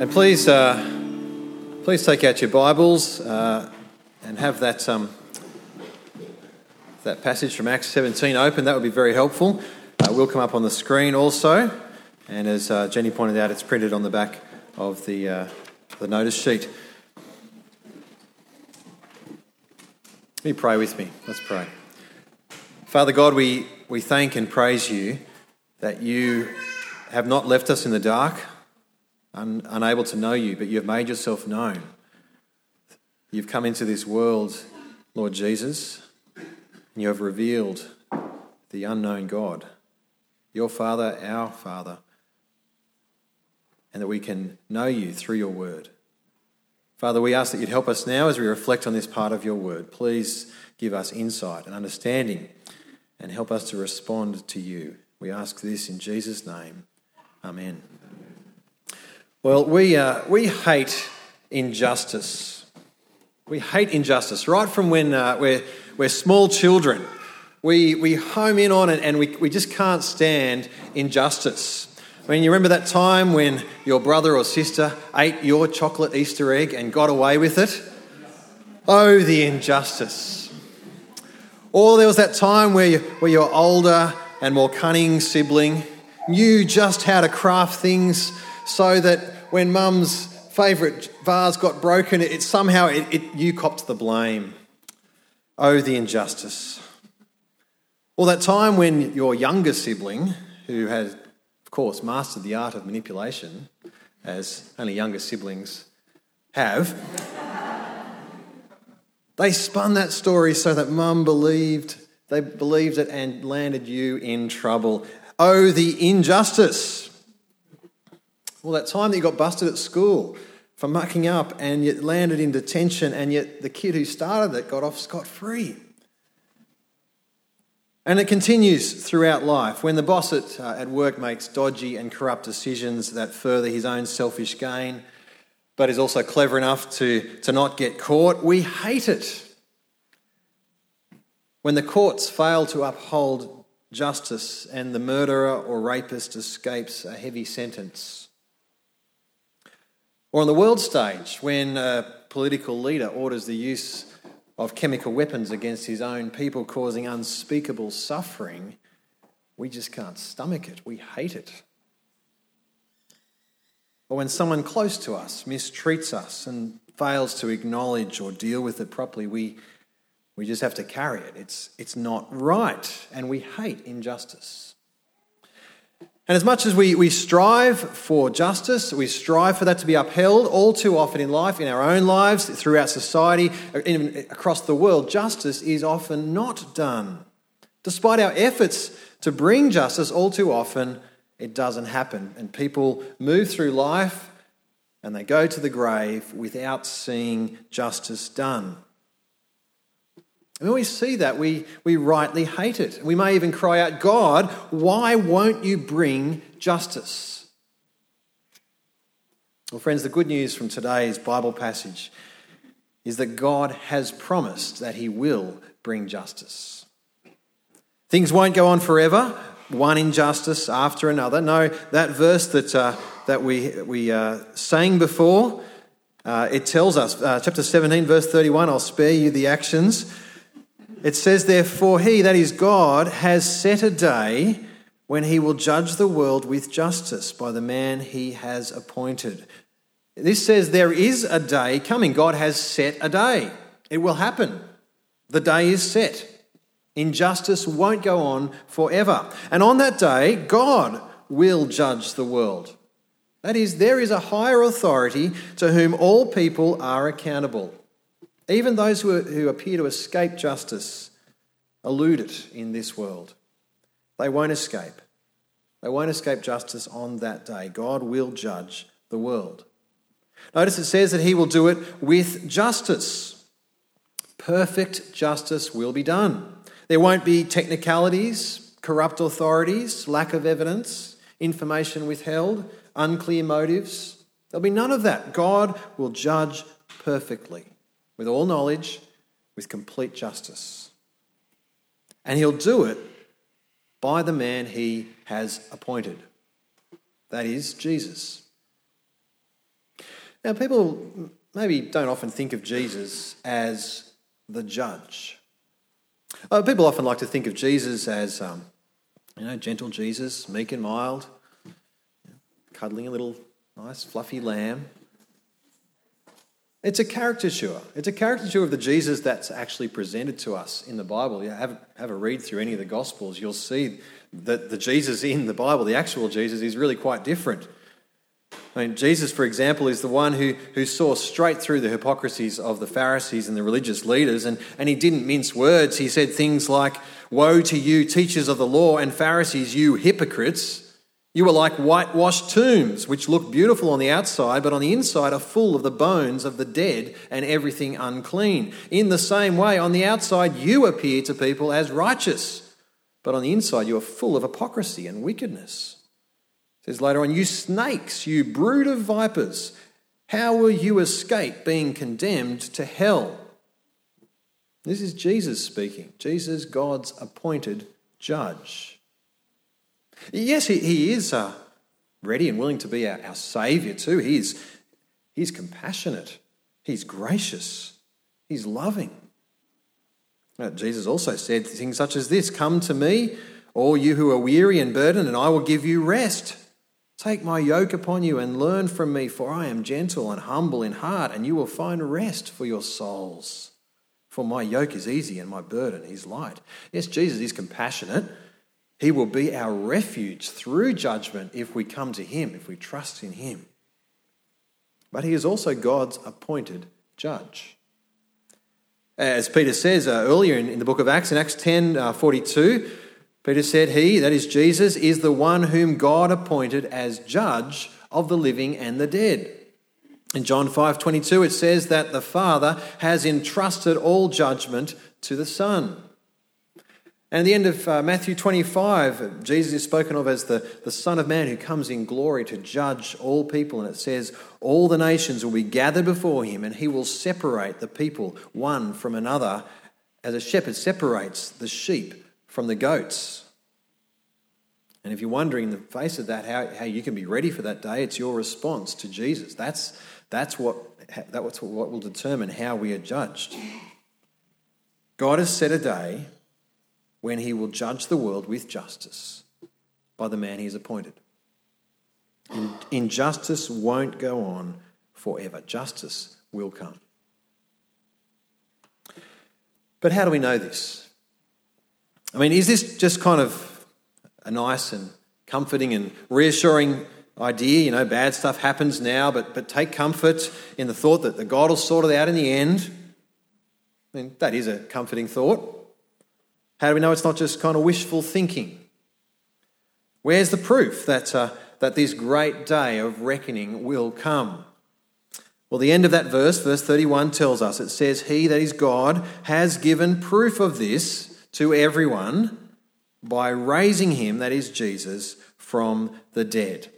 And please, uh, please take out your Bibles uh, and have that, um, that passage from Acts 17 open. That would be very helpful. Uh, will come up on the screen also. And as uh, Jenny pointed out, it's printed on the back of the, uh, the notice sheet. Let me pray with me. Let's pray. Father God, we, we thank and praise you that you have not left us in the dark un- unable to know you, but you have made yourself known. You've come into this world, Lord Jesus, and you have revealed the unknown God, your Father, our Father, and that we can know you through your word. Father, we ask that you'd help us now as we reflect on this part of your word. Please give us insight and understanding and help us to respond to you. We ask this in Jesus' name. Amen. Well, we, uh, we hate injustice. We hate injustice right from when uh, we're, we're small children. We, we home in on it and we, we just can't stand injustice. I mean, you remember that time when your brother or sister ate your chocolate Easter egg and got away with it? Oh, the injustice. Or there was that time where, you, where your older and more cunning sibling knew just how to craft things so that when mum's favourite vase got broken, it, somehow it, it, you copped the blame. Oh, the injustice. Or that time when your younger sibling, who had, of course, mastered the art of manipulation, as only younger siblings have, they spun that story so that mum believed they believed it and landed you in trouble. Oh, the injustice. Well, that time that you got busted at school for mucking up and yet landed in detention, and yet the kid who started it got off scot free. And it continues throughout life. When the boss at, uh, at work makes dodgy and corrupt decisions that further his own selfish gain, but is also clever enough to, to not get caught, we hate it. When the courts fail to uphold justice and the murderer or rapist escapes a heavy sentence, or on the world stage, when a political leader orders the use of chemical weapons against his own people, causing unspeakable suffering, we just can't stomach it. We hate it. Or when someone close to us mistreats us and fails to acknowledge or deal with it properly, we, we just have to carry it. It's, it's not right, and we hate injustice. And as much as we, we strive for justice, we strive for that to be upheld all too often in life, in our own lives, throughout society, even across the world, justice is often not done. Despite our efforts to bring justice, all too often it doesn't happen. And people move through life and they go to the grave without seeing justice done. And when we see that, we, we rightly hate it. We may even cry out, God, why won't you bring justice? Well, friends, the good news from today's Bible passage is that God has promised that He will bring justice. Things won't go on forever, one injustice after another. No, that verse that, uh, that we, we uh, sang before, uh, it tells us, uh, chapter 17, verse 31, I'll spare you the actions. It says, Therefore, he, that is God, has set a day when he will judge the world with justice by the man he has appointed. This says there is a day coming. God has set a day. It will happen. The day is set. Injustice won't go on forever. And on that day, God will judge the world. That is, there is a higher authority to whom all people are accountable. Even those who, who appear to escape justice elude it in this world. They won't escape. They won't escape justice on that day. God will judge the world. Notice it says that he will do it with justice. Perfect justice will be done. There won't be technicalities, corrupt authorities, lack of evidence, information withheld, unclear motives. There'll be none of that. God will judge perfectly with all knowledge, with complete justice. And he'll do it by the man he has appointed. That is Jesus. Now, people maybe don't often think of Jesus as the judge. Uh, people often like to think of Jesus as, um, you know, gentle Jesus, meek and mild, cuddling a little nice fluffy lamb. It's a caricature. It's a caricature of the Jesus that's actually presented to us in the Bible. You have, have a read through any of the Gospels, you'll see that the Jesus in the Bible, the actual Jesus, is really quite different. I mean, Jesus, for example, is the one who, who saw straight through the hypocrisies of the Pharisees and the religious leaders, and, and he didn't mince words. He said things like, Woe to you, teachers of the law and Pharisees, you hypocrites! You are like whitewashed tombs, which look beautiful on the outside, but on the inside are full of the bones of the dead and everything unclean. In the same way, on the outside, you appear to people as righteous, but on the inside, you are full of hypocrisy and wickedness. It says later on, You snakes, you brood of vipers, how will you escape being condemned to hell? This is Jesus speaking, Jesus, God's appointed judge. Yes, he, he is uh, ready and willing to be our, our Saviour too. He is, he's compassionate, He's gracious, He's loving. Uh, Jesus also said things such as this Come to me, all you who are weary and burdened, and I will give you rest. Take my yoke upon you and learn from me, for I am gentle and humble in heart, and you will find rest for your souls. For my yoke is easy and my burden is light. Yes, Jesus is compassionate, he will be our refuge through judgment if we come to Him, if we trust in Him. But He is also God's appointed judge. As Peter says uh, earlier in, in, the book of Acts, in Acts 10 uh, 42, Peter said, He, that is Jesus, is the one whom God appointed as judge of the living and the dead. In John 5 22, it says that the Father has entrusted all judgment to the Son. And at the end of uh, Matthew 25, Jesus is spoken of as the, the Son of Man who comes in glory to judge all people. And it says, All the nations will be gathered before him, and he will separate the people one from another, as a shepherd separates the sheep from the goats. And if you're wondering in the face of that how, how you can be ready for that day, it's your response to Jesus. That's, that's, what, that's what will determine how we are judged. God has set a day when he will judge the world with justice by the man he has appointed. Injustice won't go on forever, justice will come. But how do we know this? I mean, is this just kind of a nice and comforting and reassuring idea? You know, bad stuff happens now, but, but take comfort in the thought that the God will sort it out in the end. I mean, that is a comforting thought. How do we know it's not just kind of wishful thinking? Where's the proof that, uh, that this great day of reckoning will come? Well, the end of that verse, verse 31, tells us it says, He, that is God, has given proof of this to everyone by raising him, that is Jesus, from the dead.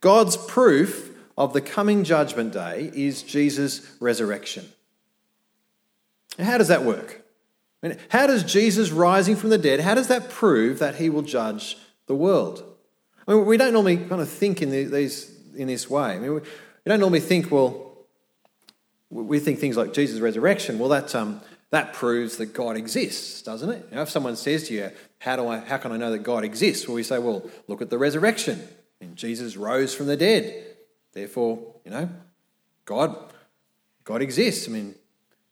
God's proof of the coming judgment day is Jesus' resurrection. How does that work? I mean, how does Jesus rising from the dead, how does that prove that he will judge the world? I mean, we don't normally kind of think in, these, in this way. I mean, we, don't normally think, well, we think things like Jesus' resurrection, well, that, um, that proves that God exists, doesn't it? You know, if someone says to you, how, do I, how can I know that God exists? Well, we say, well, look at the resurrection. Jesus rose from the dead. Therefore, you know, God, God exists. I mean,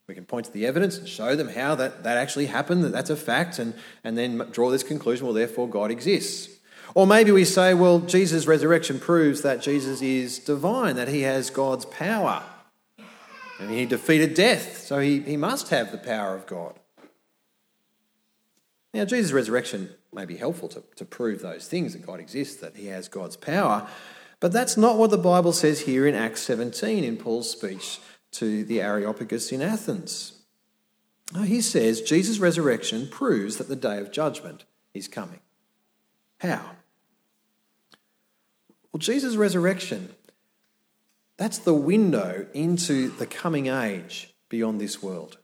we can point to the evidence and show them how that, that actually happened, that that's a fact, and, and then draw this conclusion well, therefore, God exists. Or maybe we say, well, Jesus' resurrection proves that Jesus is divine, that he has God's power. And he defeated death, so he, he must have the power of God. Now, Jesus' resurrection may be helpful to, to prove those things that God exists, that he has God's power, but that's not what the Bible says here in Acts 17 in Paul's speech to the Areopagus in Athens. he says Jesus' resurrection proves that the day of judgment is coming. How? Well, Jesus' resurrection, that's the window into the coming age beyond this world.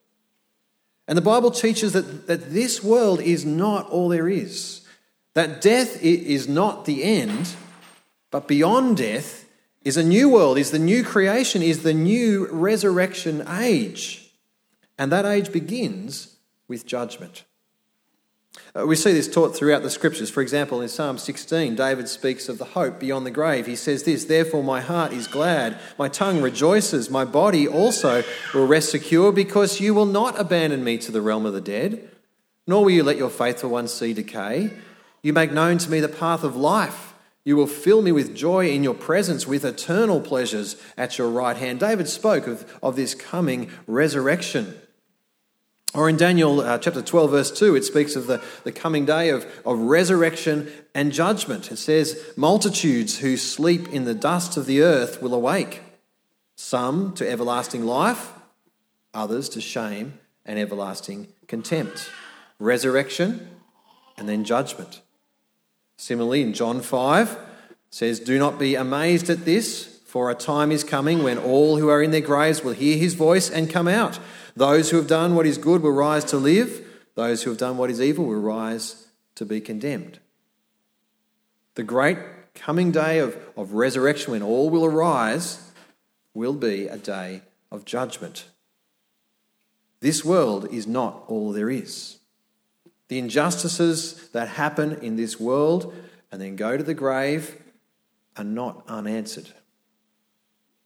And the Bible teaches that, that this world is not all there is, that death is not the end, but beyond death is a new world, is the new creation, is the new resurrection age. And that age begins with judgment. Uh, we see this taught throughout the scriptures. For example, in Psalm 16, David speaks of the hope beyond the grave. He says this Therefore, my heart is glad, my tongue rejoices, my body also will rest secure, because you will not abandon me to the realm of the dead, nor will you let your faithful one see decay. You make known to me the path of life. You will fill me with joy in your presence, with eternal pleasures at your right hand. David spoke of, of this coming resurrection. Or in Daniel uh, chapter 12, verse 2, it speaks of the, the coming day of, of resurrection and judgment. It says, Multitudes who sleep in the dust of the earth will awake, some to everlasting life, others to shame and everlasting contempt. Resurrection and then judgment. Similarly, in John 5, says, Do not be amazed at this, for a time is coming when all who are in their graves will hear his voice and come out. Those who have done what is good will rise to live, those who have done what is evil will rise to be condemned. The great coming day of, of resurrection, when all will arise, will be a day of judgment. This world is not all there is. The injustices that happen in this world and then go to the grave are not unanswered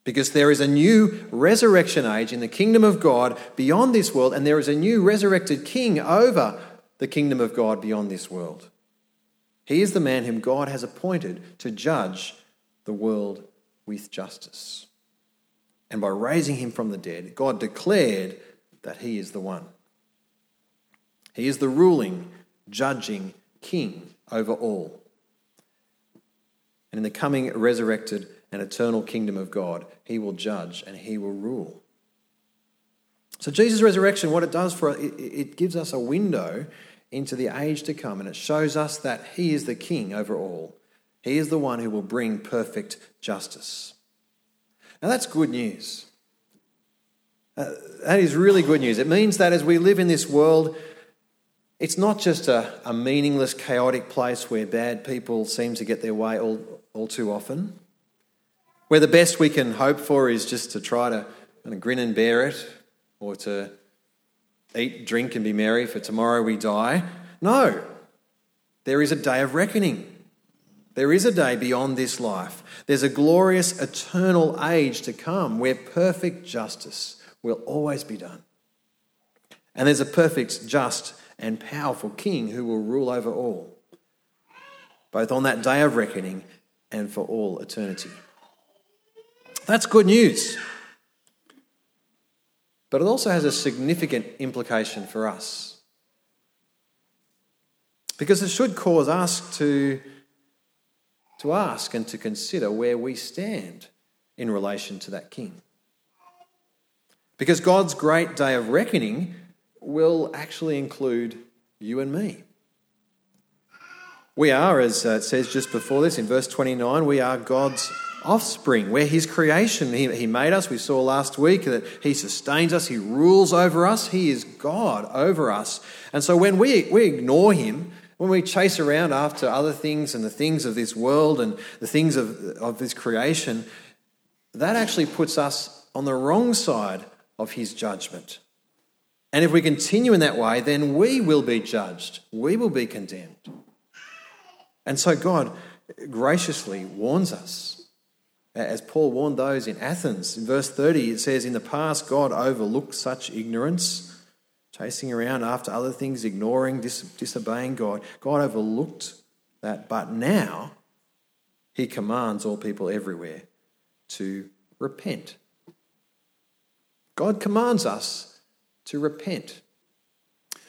because there is a new resurrection age in the kingdom of God beyond this world, and there is a new resurrected king over the kingdom of God beyond this world. He is the man whom God has appointed to judge the world with justice. And by raising him from the dead, God declared that he is the one. He is the ruling, judging king over all. And in the coming resurrected and eternal kingdom of God. He will judge and he will rule. So, Jesus' resurrection, what it does for us, it, gives us a window into the age to come, and it shows us that He is the King over all. He is the one who will bring perfect justice. Now, that's good news. Uh, that is really good news. It means that as we live in this world, it's not just a, a meaningless, chaotic place where bad people seem to get their way all, all too often where the best we can hope for is just to try to kind of grin and bear it or to eat, drink, and be merry, for tomorrow we die. No, there is a day of reckoning. There is a day beyond this life. There's a glorious eternal age to come where perfect justice will always be done. And there's a perfect, just, and powerful king who will rule over all, both on that day of reckoning and for all eternity. That's good news. But it also has a significant implication for us. Because it should cause us to, to ask and to consider where we stand in relation to that king. Because God's great day of reckoning will actually include you and me. We are, as uh, it says just before this in verse 29, we are God's offspring. We're his creation. He, he made us. We saw last week that he sustains us, he rules over us, he is God over us. And so when we, we ignore him, when we chase around after other things and the things of this world and the things of, of this creation, that actually puts us on the wrong side of his judgment. And if we continue in that way, then we will be judged, we will be condemned. And so God graciously warns us as Paul warned those in Athens. In verse 30, it says, In the past, God overlooked such ignorance, chasing around after other things, ignoring, dis- disobeying God. God overlooked that, but now he commands all people everywhere to repent. God commands us to repent.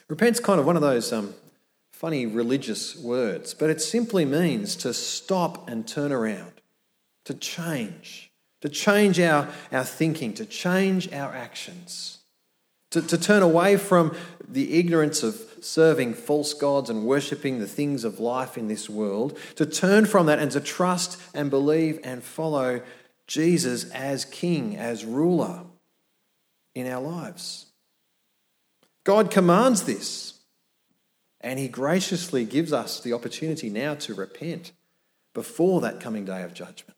Repent's kind of one of those um, funny religious words, but it simply means to stop and turn around to change, to change our, our thinking, to change our actions, to, to turn away from the ignorance of serving false gods and worshipping the things of life in this world, to turn from that and to trust and believe and follow Jesus as King, as ruler in our lives. God commands this, and He graciously gives us the opportunity now to repent before that coming day of judgment.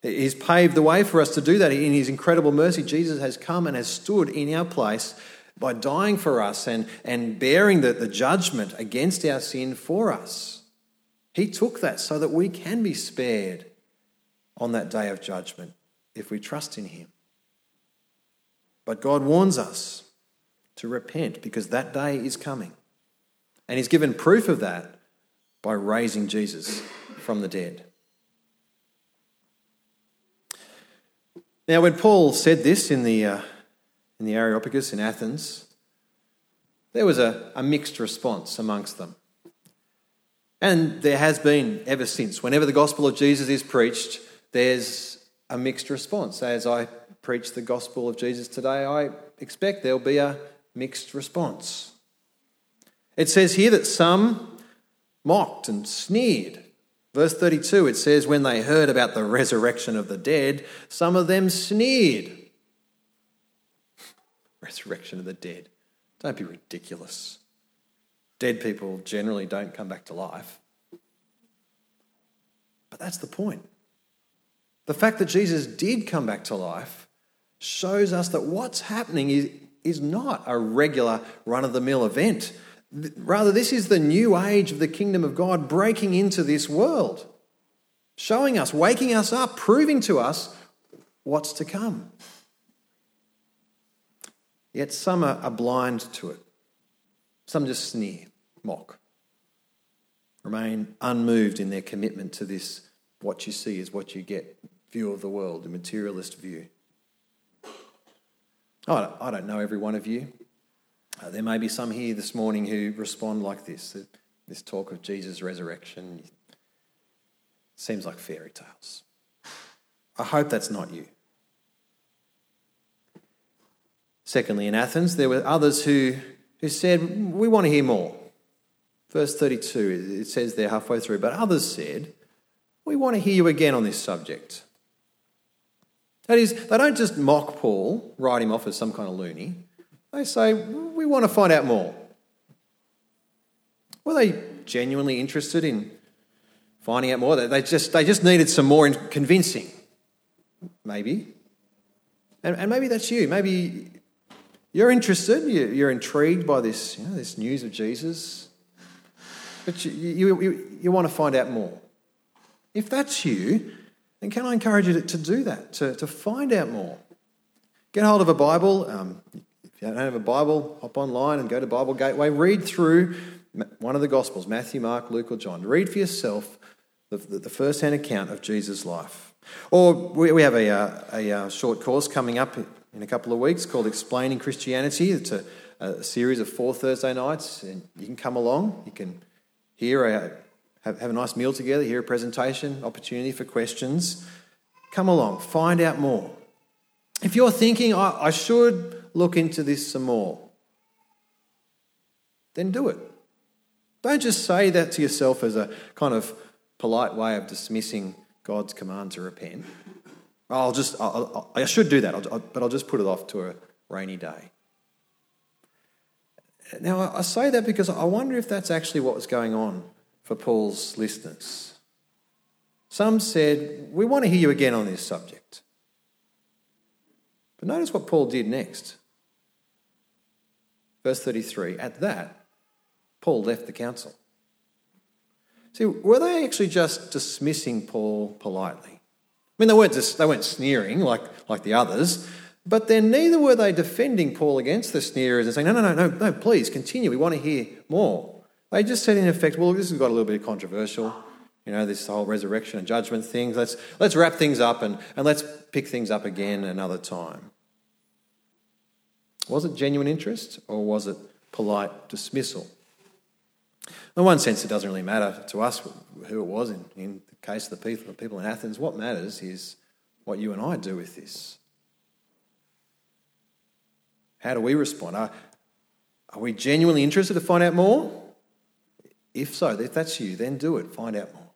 He's paved the way for us to do that. In His incredible mercy, Jesus has come and has stood in our place by dying for us and, and bearing the, the judgment against our sin for us. He took that so that we can be spared on that day of judgment if we trust in Him. But God warns us to repent because that day is coming. And He's given proof of that by raising Jesus from the dead. Now, when Paul said this in the, uh, in the Areopagus in Athens, there was a, a mixed response amongst them. And there has been ever since. Whenever the gospel of Jesus is preached, there's a mixed response. As I preach the gospel of Jesus today, I expect there'll be a mixed response. It says here that some mocked and sneered. Verse 32, it says, When they heard about the resurrection of the dead, some of them sneered. resurrection of the dead. Don't be ridiculous. Dead people generally don't come back to life. But that's the point. The fact that Jesus did come back to life shows us that what's happening is, is not a regular run of the mill event. Rather, this is the new age of the kingdom of God breaking into this world, showing us, waking us up, proving to us what's to come. Yet some are, blind to it. Some just sneer, mock, remain unmoved in their commitment to this what you see is what you get view of the world, the materialist view. I don't know every one of you. Uh, there may be some here this morning who respond like this this talk of Jesus' resurrection seems like fairy tales. I hope that's not you. Secondly, in Athens, there were others who, who said, We want to hear more. Verse 32, it says there halfway through, but others said, We want to hear you again on this subject. That is, they don't just mock Paul, write him off as some kind of loony. They say, We want to find out more. Were they genuinely interested in finding out more? They just, they just needed some more convincing. Maybe. And, and maybe that's you. Maybe you're interested, you're intrigued by this, you know, this news of Jesus, but you, you, you, you want to find out more. If that's you, then can I encourage you to, to do that, to, to find out more? Get hold of a Bible. Um, if you don't have a Bible, hop online and go to Bible Gateway. Read through one of the Gospels Matthew, Mark, Luke, or John. Read for yourself the, the, the first hand account of Jesus' life. Or we, we have a, a, a, uh, short course coming up in a couple of weeks called Explaining Christianity. It's a, a series of four Thursday nights, and you can come along. You can hear a, have, have a nice meal together, hear a presentation, opportunity for questions. Come along, find out more. If you're thinking, I, I should look into this some more, then do it. Don't just say that to yourself as a kind of polite way of dismissing God's command to repent. I'll just, I'll, i should do that, I'll, but I'll just put it off to a rainy day. Now, I say that because I wonder if that's actually what was going on for Paul's listeners. Some said, We want to hear you again on this subject. But notice what Paul did next. Verse 33 At that, Paul left the council. See, were they actually just dismissing Paul politely? I mean, they weren't, just, they weren't sneering like, like the others, but then neither were they defending Paul against the sneerers and saying, no, no, no, no, no, please continue. We want to hear more. They just said, in effect, well, this has got a little bit controversial, you know, this whole resurrection and judgment thing. Let's, let's wrap things up and, and let's pick things up again another time. Was it genuine interest or was it polite dismissal? In one sense, it doesn't really matter to us who it was. In, in the case of the people, the people in Athens, what matters is what you and I do with this. How do we respond? Are, are we genuinely interested to find out more? If so, if that's you, then do it. Find out more.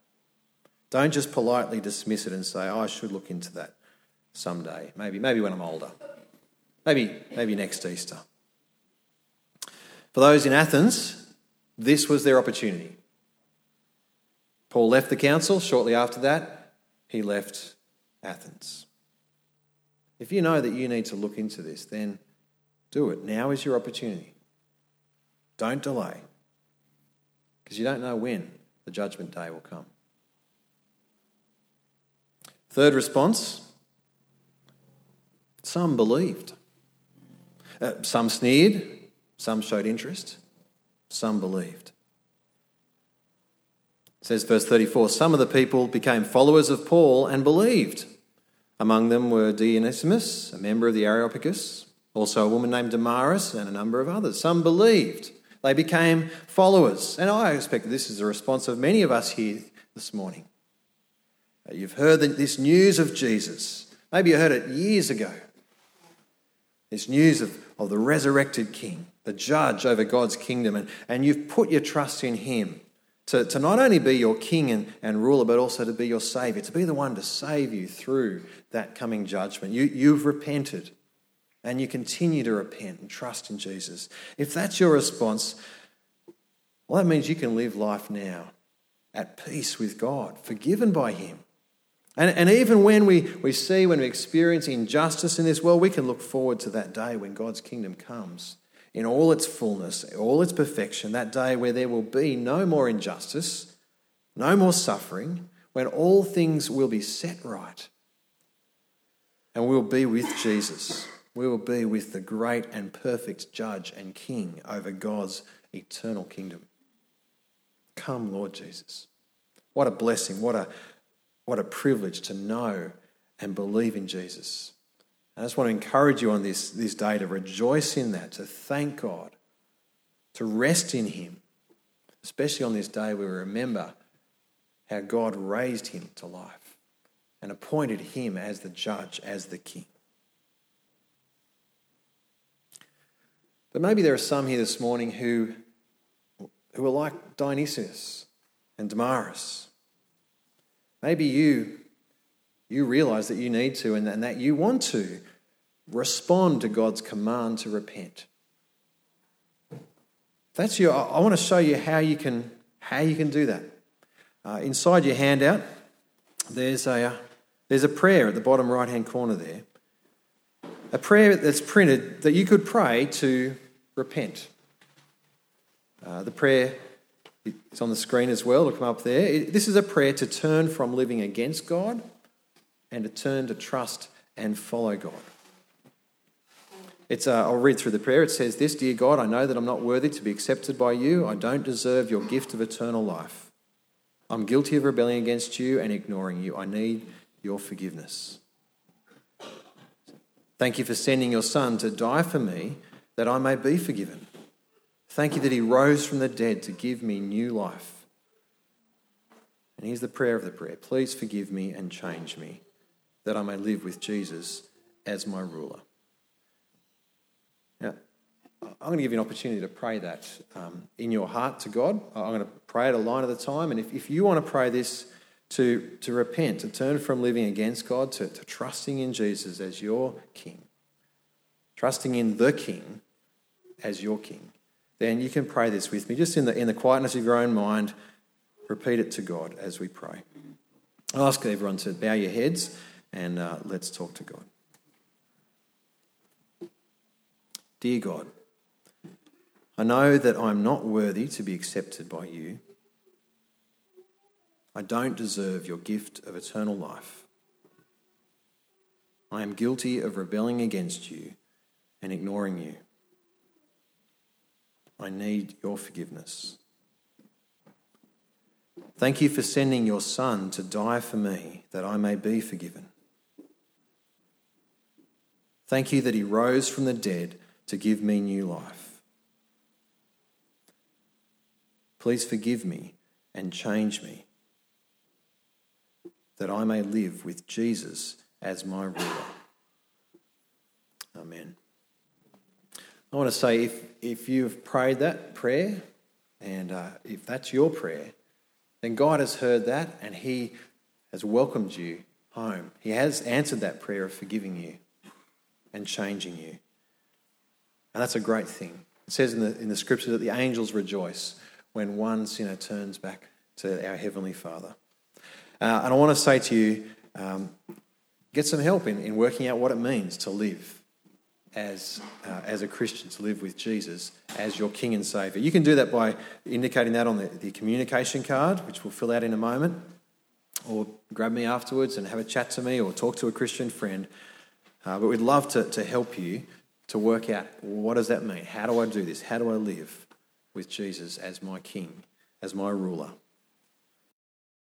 Don't just politely dismiss it and say, oh, I should look into that someday. Maybe, maybe when I'm older. Maybe, maybe next Easter. For those in Athens, this was their opportunity. Paul left the council. Shortly after that, he left Athens. If you know that you need to look into this, then do it. Now is your opportunity. Don't delay, because you don't know when the judgment day will come. Third response some believed. Uh, some sneered, some showed interest, some believed. It says, verse 34 Some of the people became followers of Paul and believed. Among them were Dionysius, a member of the Areopagus, also a woman named Damaris, and a number of others. Some believed. They became followers. And I expect this is the response of many of us here this morning. Uh, you've heard this news of Jesus. Maybe you heard it years ago. This news of, of the resurrected King, the judge over God's kingdom, and, and you've put your trust in Him to, to not only be your King and, and ruler, but also to be your Saviour, to be the one to save you through that coming judgment. You, you've repented and you continue to repent and trust in Jesus. If that's your response, well, that means you can live life now at peace with God, forgiven by Him. And, and even when we, we see, when we experience injustice in this world, we can look forward to that day when God's kingdom comes in all its fullness, all its perfection, that day where there will be no more injustice, no more suffering, when all things will be set right. And we'll be with Jesus. We will be with the great and perfect judge and king over God's eternal kingdom. Come, Lord Jesus. What a blessing. What a, what a privilege to know and believe in Jesus. I just want to encourage you on this, this day to rejoice in that, to thank God, to rest in Him, especially on this day we remember how God raised Him to life and appointed Him as the judge, as the king. But maybe there are some here this morning who, who are like Dionysius and Damaris Maybe you, you realize that you need to and, and that you want to respond to God's command to repent. That's your, I want to show you how you can, how you can do that. Uh, inside your handout, there's a, uh, there's a prayer at the bottom right hand corner there. A prayer that's printed that you could pray to repent. Uh, the prayer is on the screen as well. It'll come up there. This is a prayer to turn from living against God and to turn to trust and follow God. It's, uh, I'll read through the prayer. It says, This, dear God, I know that I'm not worthy to be accepted by you. I don't deserve your gift of eternal life. I'm guilty of rebelling against you and ignoring you. I need your forgiveness. Thank you for sending your Son to die for me that I may be forgiven. Thank you that he rose from the dead to give me new life. And here's the prayer of the prayer Please forgive me and change me, that I may live with Jesus as my ruler. Now, I'm going to give you an opportunity to pray that um, in your heart to God. I'm going to pray it a line at a time. And if, if you want to pray this to, to repent, to turn from living against God, to, to trusting in Jesus as your King, trusting in the King as your King, then you can pray this with me, just in the, in the quietness of your own mind. Repeat it to God as we pray. I'll ask everyone to bow your heads and uh, let's talk to God. Dear God, I know that I'm not worthy to be accepted by you. I don't deserve your gift of eternal life. I am guilty of rebelling against you and ignoring you. I need your forgiveness. Thank you for sending your Son to die for me that I may be forgiven. Thank you that he rose from the dead to give me new life. Please forgive me and change me that I may live with Jesus as my ruler. Amen. I want to say if, if you've prayed that prayer, and uh, if that's your prayer, then God has heard that and He has welcomed you home. He has answered that prayer of forgiving you and changing you. And that's a great thing. It says in the, in the scripture that the angels rejoice when one sinner turns back to our Heavenly Father. Uh, and I want to say to you, um, get some help in, in working out what it means to live as, uh, as a Christian, to live with Jesus as your King and Saviour. You can do that by indicating that on the, the communication card, which we'll fill out in a moment, or grab me afterwards and have a chat to me, or talk to a Christian friend. Uh, but we'd love to, to help you to work out what does that mean? How do I do this? How do I live with Jesus as my King, as my ruler?